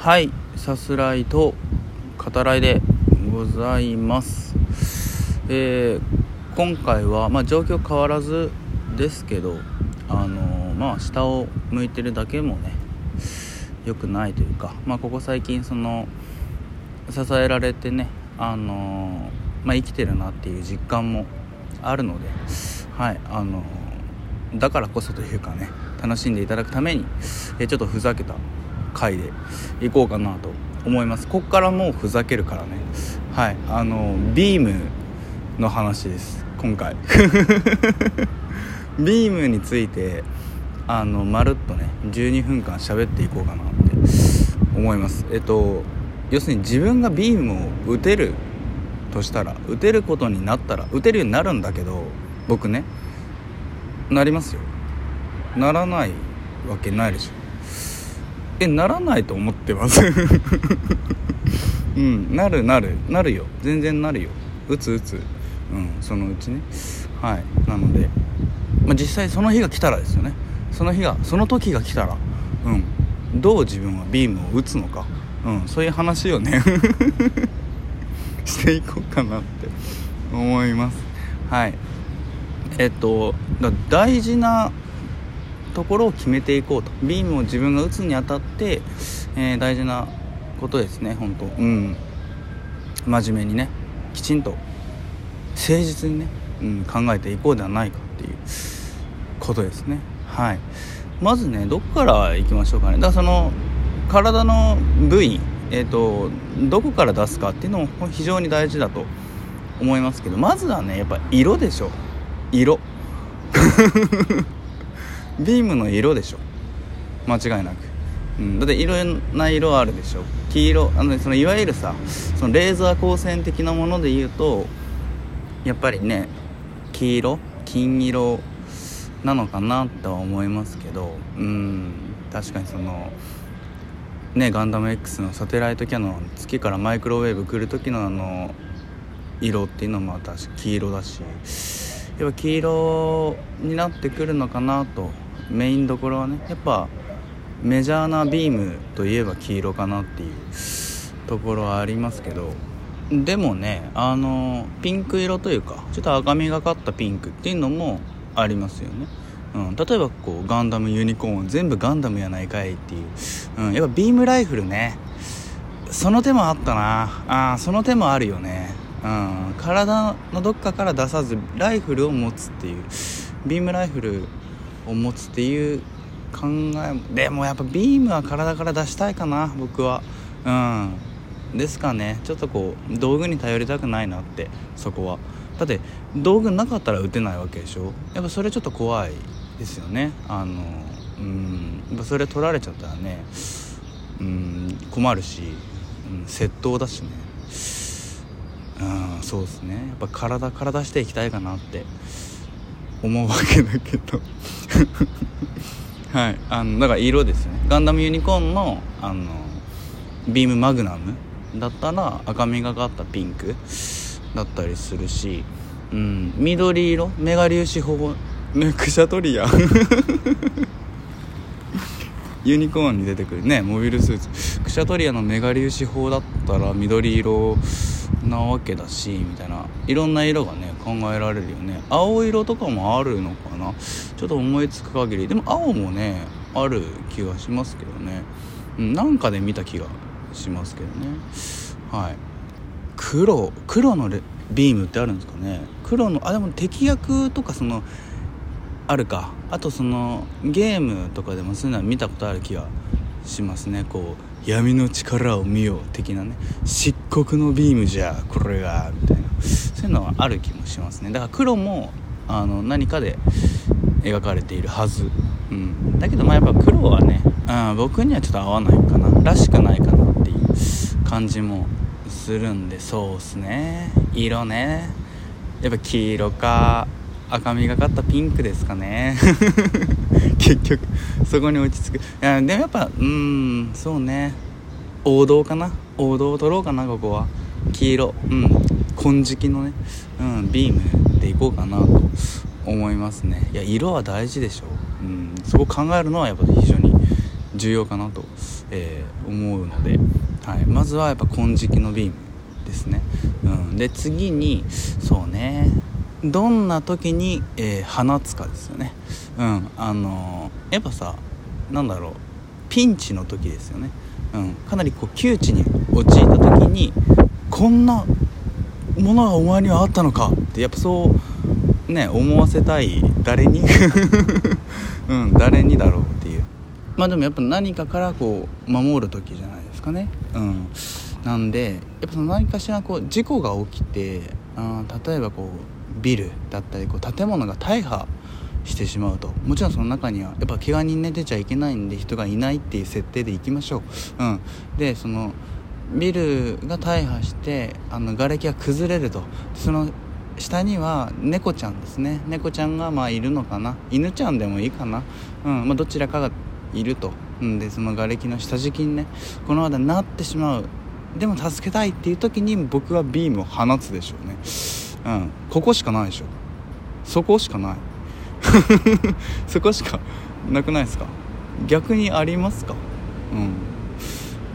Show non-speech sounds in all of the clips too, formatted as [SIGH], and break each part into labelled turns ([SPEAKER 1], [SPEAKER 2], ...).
[SPEAKER 1] はいさすらいと語らいでございます。えー、今回は、まあ、状況変わらずですけどあのー、まあ下を向いてるだけもね良くないというか、まあ、ここ最近その支えられてねあのー、まあ、生きてるなっていう実感もあるのではいあのだからこそというかね楽しんでいただくために、えちょっとふざけた回でいこうかなと思います。こっからもうふざけるからね。はい。あのビームの話です。今回。[LAUGHS] ビームについてあのまるっとね12分間喋っていこうかなって思います。えっと要するに自分がビームを打てるとしたら打てることになったら打てるようになるんだけど僕ねなりますよ。ならないわけないでしょ。えならないと思ってます。うんなるなる。なるよ。全然なるよ。打つ打つ。うんそのうちね。はい。なので、まあ、実際その日が来たらですよね。その日がその時が来たらうん。どう自分はビームを打つのか、うん、そういう話をね [LAUGHS] していこうかなって思います。はい。えっと大事なところを決めていこうと。ビームを自分が打つにあたって、えー、大事なことですね本当。うん。真面目にねきちんと誠実にね、うん、考えていこうではないかっていうことですね。はい。まずねどこからいきましょうかね。だからその体の部位えーと、どこから出すかっていうのも非常に大事だと思いますけどまずはねやっぱ色でしょ。色。[LAUGHS] ビームの色でしょ。間違いなく、うん、だっていろんな色あるでしょ。黄色あの、そのいわゆるさそのレーザー光線的なもので言うとやっぱりね黄色金色なのかなとは思いますけどうん確かにそのねガンダム X のサテライトキャノン月からマイクロウェーブ来る時のあの色っていうのも私黄色だしやっぱ黄色になってくるのかなとメインどころはねやっぱメジャーなビームといえば黄色かなっていうところはありますけどでもねあのピンク色というかちょっと赤みがかったピンクっていうのもありますよね、うん、例えばこうガンダムユニコーン全部ガンダムやないかいっていう、うん、やっぱビームライフルねその手もあったな。あその手もあるよね。うん、体のどっかから出さずライフルを持つっていうビームライフルを持つっていう考えでもやっぱビームは体から出したいかな僕は。うん。ですかね。ちょっとこう道具に頼りたくないなってそこは。だって道具なかったら撃てないわけでしょ？やっぱそれちょっと怖いですよね。あのうん。やっぱそれ取られちゃったらねうん困るし、うん、窃盗だしね。うんそうですね。やっぱ体から出していきたいかなって。思うわけだけど。[LAUGHS] はい。あのだから色ですね。ガンダムユニコーンのあのビームマグナムだったら赤みがかったピンクだったりするし、うん、緑色？メガ粒子保ねクシャトリアユニコーンに出てくる。ねモビルスーツ。クシャトリアのメガ粒子砲だったら緑色なわけだしみたいな。いろんな色がね考えられるよね。青色とかもあるのかな？ちょっと思いつく限り。でも青もねある気がしますけどね、うん、なんかで見た気がしますけどね。はい。黒黒のビームってあるんですかね？黒のあでも敵役とかそのあるか。あとそのゲームとかでもそういうのは見たことある気がしますね。こう闇の力を見よう的なね。漆黒のビームじゃこれがみたいな。そういうのはある気もしますね。だから黒もあの何かで描かれているはず、うん、だけどまあやっぱ黒はね、うん、僕にはちょっと合わないかな。らしくないかなっていう感じもするんでそうっすね。色ね。やっぱ黄色か赤みがかったピンクですかね。[LAUGHS] 結局そこに落ち着く。いやでもやっぱうんそうね。王道かな。王道を取ろうかなここは。黄色。うん。金色のね、うん、ビームでいこうかなと思いますね。いや色は大事でしょ、うん、そこ考えるのはやっぱ非常に重要かなと、えー、思うので、はい、まずはやっぱ金色のビームですね、うん、で次にそうね。どんな時に、えー、放つかですよね。うん。あのー、やっぱさなんだろう。ピンチの時ですよね、うん、かなりこう窮地に陥った時にこんなものがお前にはあったのか？ってやっぱそうね思わせたい誰に？[LAUGHS] うん誰にだろうっていう。まあでもやっぱ何かからこう守る時じゃないですかね。うん。なんでやっぱその何かしらこう事故が起きてあ例えばこうビルだったりこう建物が大破してしまうと。もちろんその中にはやっぱ怪我人ね出ちゃいけないんで人がいないっていう設定でいきましょう、うん、でそのビルが大破してあの瓦礫が崩れると。その下には猫ちゃんですね。猫ちゃんがまあいるのかな。犬ちゃんでもいいかな、うんまあ、どちらかがいると、うん、でその瓦礫の下敷きにねこのままなってしまう。でも助けたいっていう時に僕はビームを放つでしょうね。うんここしかないでしょ。そこしかない。[LAUGHS] そこしかなくないですか？逆にありますか？うん。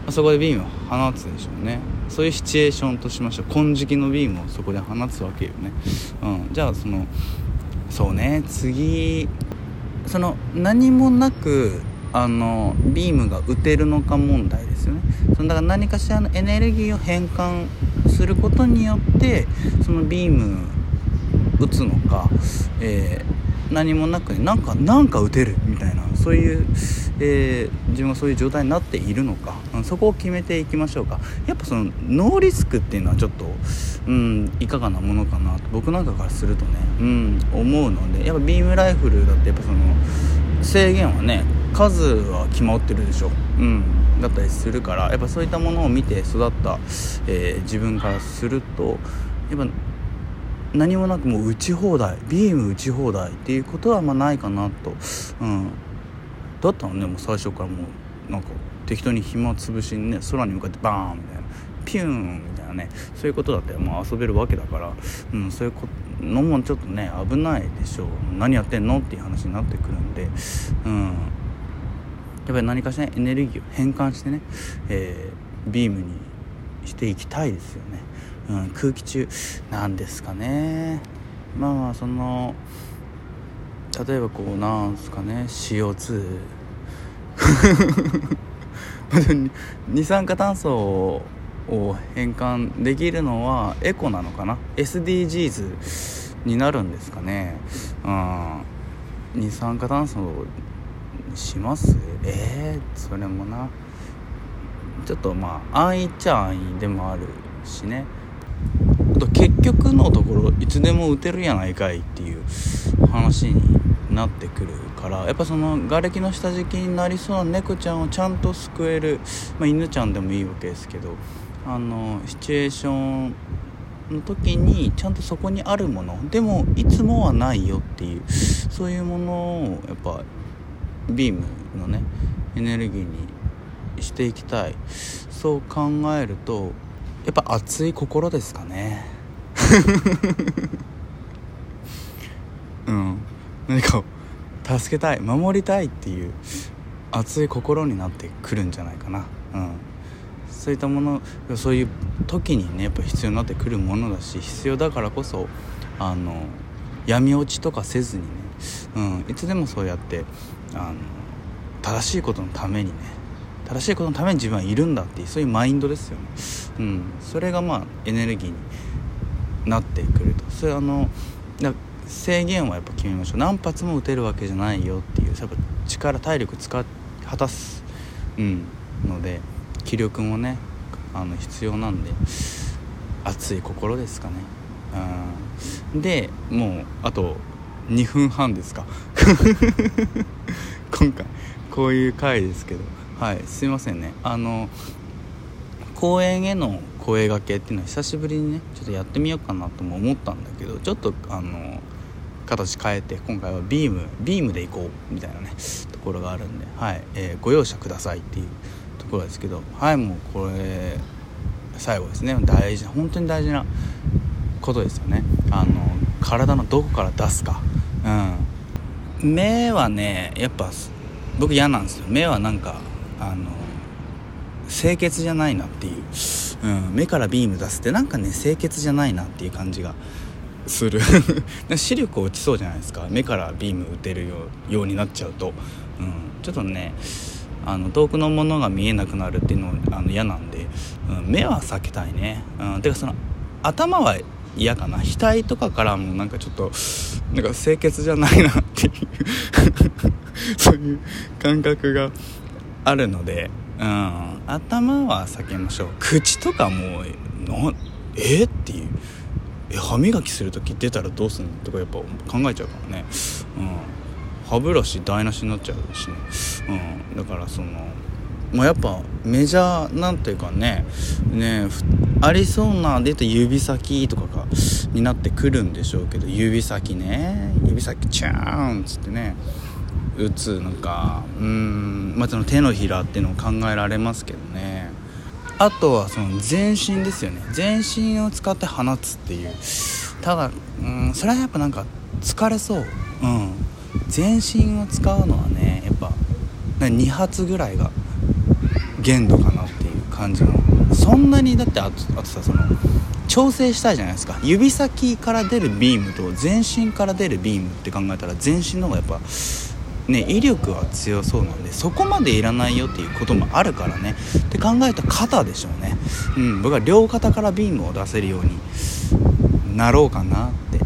[SPEAKER 1] あそこでビームを放つでしょうね。そういうシチュエーションとしましょう金色のビームをそこで放つわけよね、うん、じゃあそのそうね。次その何もなくあのビームが打てるのか問題ですよね。そのだから何かしらのエネルギーを変換することによってそのビーム打つのか、えー、何もなくなんかなんか打てるみたいなそういう、えー、自分がそういう状態になっているのか、うん、そこを決めていきましょうか。やっぱそのノーリスクっていうのはちょっと、うん、いかがなものかな。と僕なんかからするとね、うん、思うのでやっぱビームライフルだってやっぱその制限はね数は決まってるでしょ、うん、だったりするからやっぱそういったものを見て育った、えー、自分からするとやっぱ何もなくもう打ち放題ビーム打ち放題っていうことはまあないかなと、うん、だったらねもう最初からもうなんか適当に暇つぶしにね空に向かってバーンみたいなピューンみたいなねそういうことだったらもう遊べるわけだから、うん、そういうのもちょっとね危ないでしょう。何やってんのっていう話になってくるんで。うん。やっぱり何かしらエネルギーを変換してね、えー、ビームにしていきたいですよね、うん、空気中なんですかね。まあまあその例えばこうなんすかね。CO2 [LAUGHS] 二酸化炭素を変換できるのはエコなのかな？SDGs になるんですかね。うん。二酸化炭素します？えー、それもな。ちょっとまあ安易っちゃ安易でもあるしね。あと結局のところいつでも打てるやないかいっていう話になってくるからやっぱその瓦礫の下敷きになりそうな猫ちゃんをちゃんと救える、まあ、犬ちゃんでもいいわけですけどあのシチュエーションの時にちゃんとそこにあるものでもいつもはないよっていうそういうものをやっぱビームのねエネルギーにしていきたい。そう考えるとやっぱ熱い心ですかね。[LAUGHS] うん。何かを助けたい守りたいっていう熱い心になってくるんじゃないかな。うん。そういったものそういう時にねやっぱ必要になってくるものだし必要だからこそあの闇落ちとかせずにね、うん、いつでもそうやってあの正しいことのためにね正しいことのために自分はいるんだっていうそういうマインドですよね、うん、それがまあエネルギーになってくると。それあの制限はやっぱ決めましょう。何発も撃てるわけじゃないよっていうやっぱ力体力使果たす、うん、ので気力もねあの必要なんで熱い心ですかね、うん、でもうあと2分半ですか。[LAUGHS] 今回こういう回ですけど。はいすいませんね。あの公園への声がけっていうのは久しぶりにねちょっとやってみようかなとも思ったんだけどちょっとあの形変えて今回はビームビームで行こうみたいなねところがあるんで、はいえー、ご容赦くださいっていうところですけどはいもうこれ最後ですね。大事な本当に大事なことですよね。あの体のどこから出すか。うん。目はねやっぱ僕嫌なんですよ。目はなんかあの清潔じゃないなっていう、うん、目からビーム出すってなんかね清潔じゃないなっていう感じがする。[LAUGHS] 視力落ちそうじゃないですか。目からビーム打てるようになっちゃうと、うん、ちょっとねあの遠くのものが見えなくなるっていうのあの嫌なんで、うん、目は避けたいね、うん、てかその頭は嫌かな。額とかからもなんかちょっとなんか清潔じゃないなっていう [LAUGHS] そういう感覚があるので、うん、頭は避けましょう。口とかもうなえっていう。え歯磨きする時出たらどうすんのとかやっぱ考えちゃうからね、うん、歯ブラシ台無しになっちゃうしね、うん、だからそのまあ、やっぱメジャーなんていうかねねありそうなで言うと指先とかがになってくるんでしょうけど指先ね。指先チャーンっつってね。打つのかうんまあその手のひらっていうのも考えられますけどね。あとはその全身ですよね。全身を使って放つっていう。ただうんそれはやっぱなんか疲れそう。うん。全身を使うのはねやっぱ2発ぐらいが限度かなっていう感じの。そんなにだってあとあとさその調整したいじゃないですか。指先から出るビームと全身から出るビームって考えたら全身の方がやっぱね威力は強そうなんでそこまでいらないよっていうこともあるからね。って考えた肩でしょうね。うん僕は両肩からビームを出せるようになろうかなって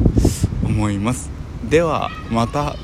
[SPEAKER 1] 思います。ではまた。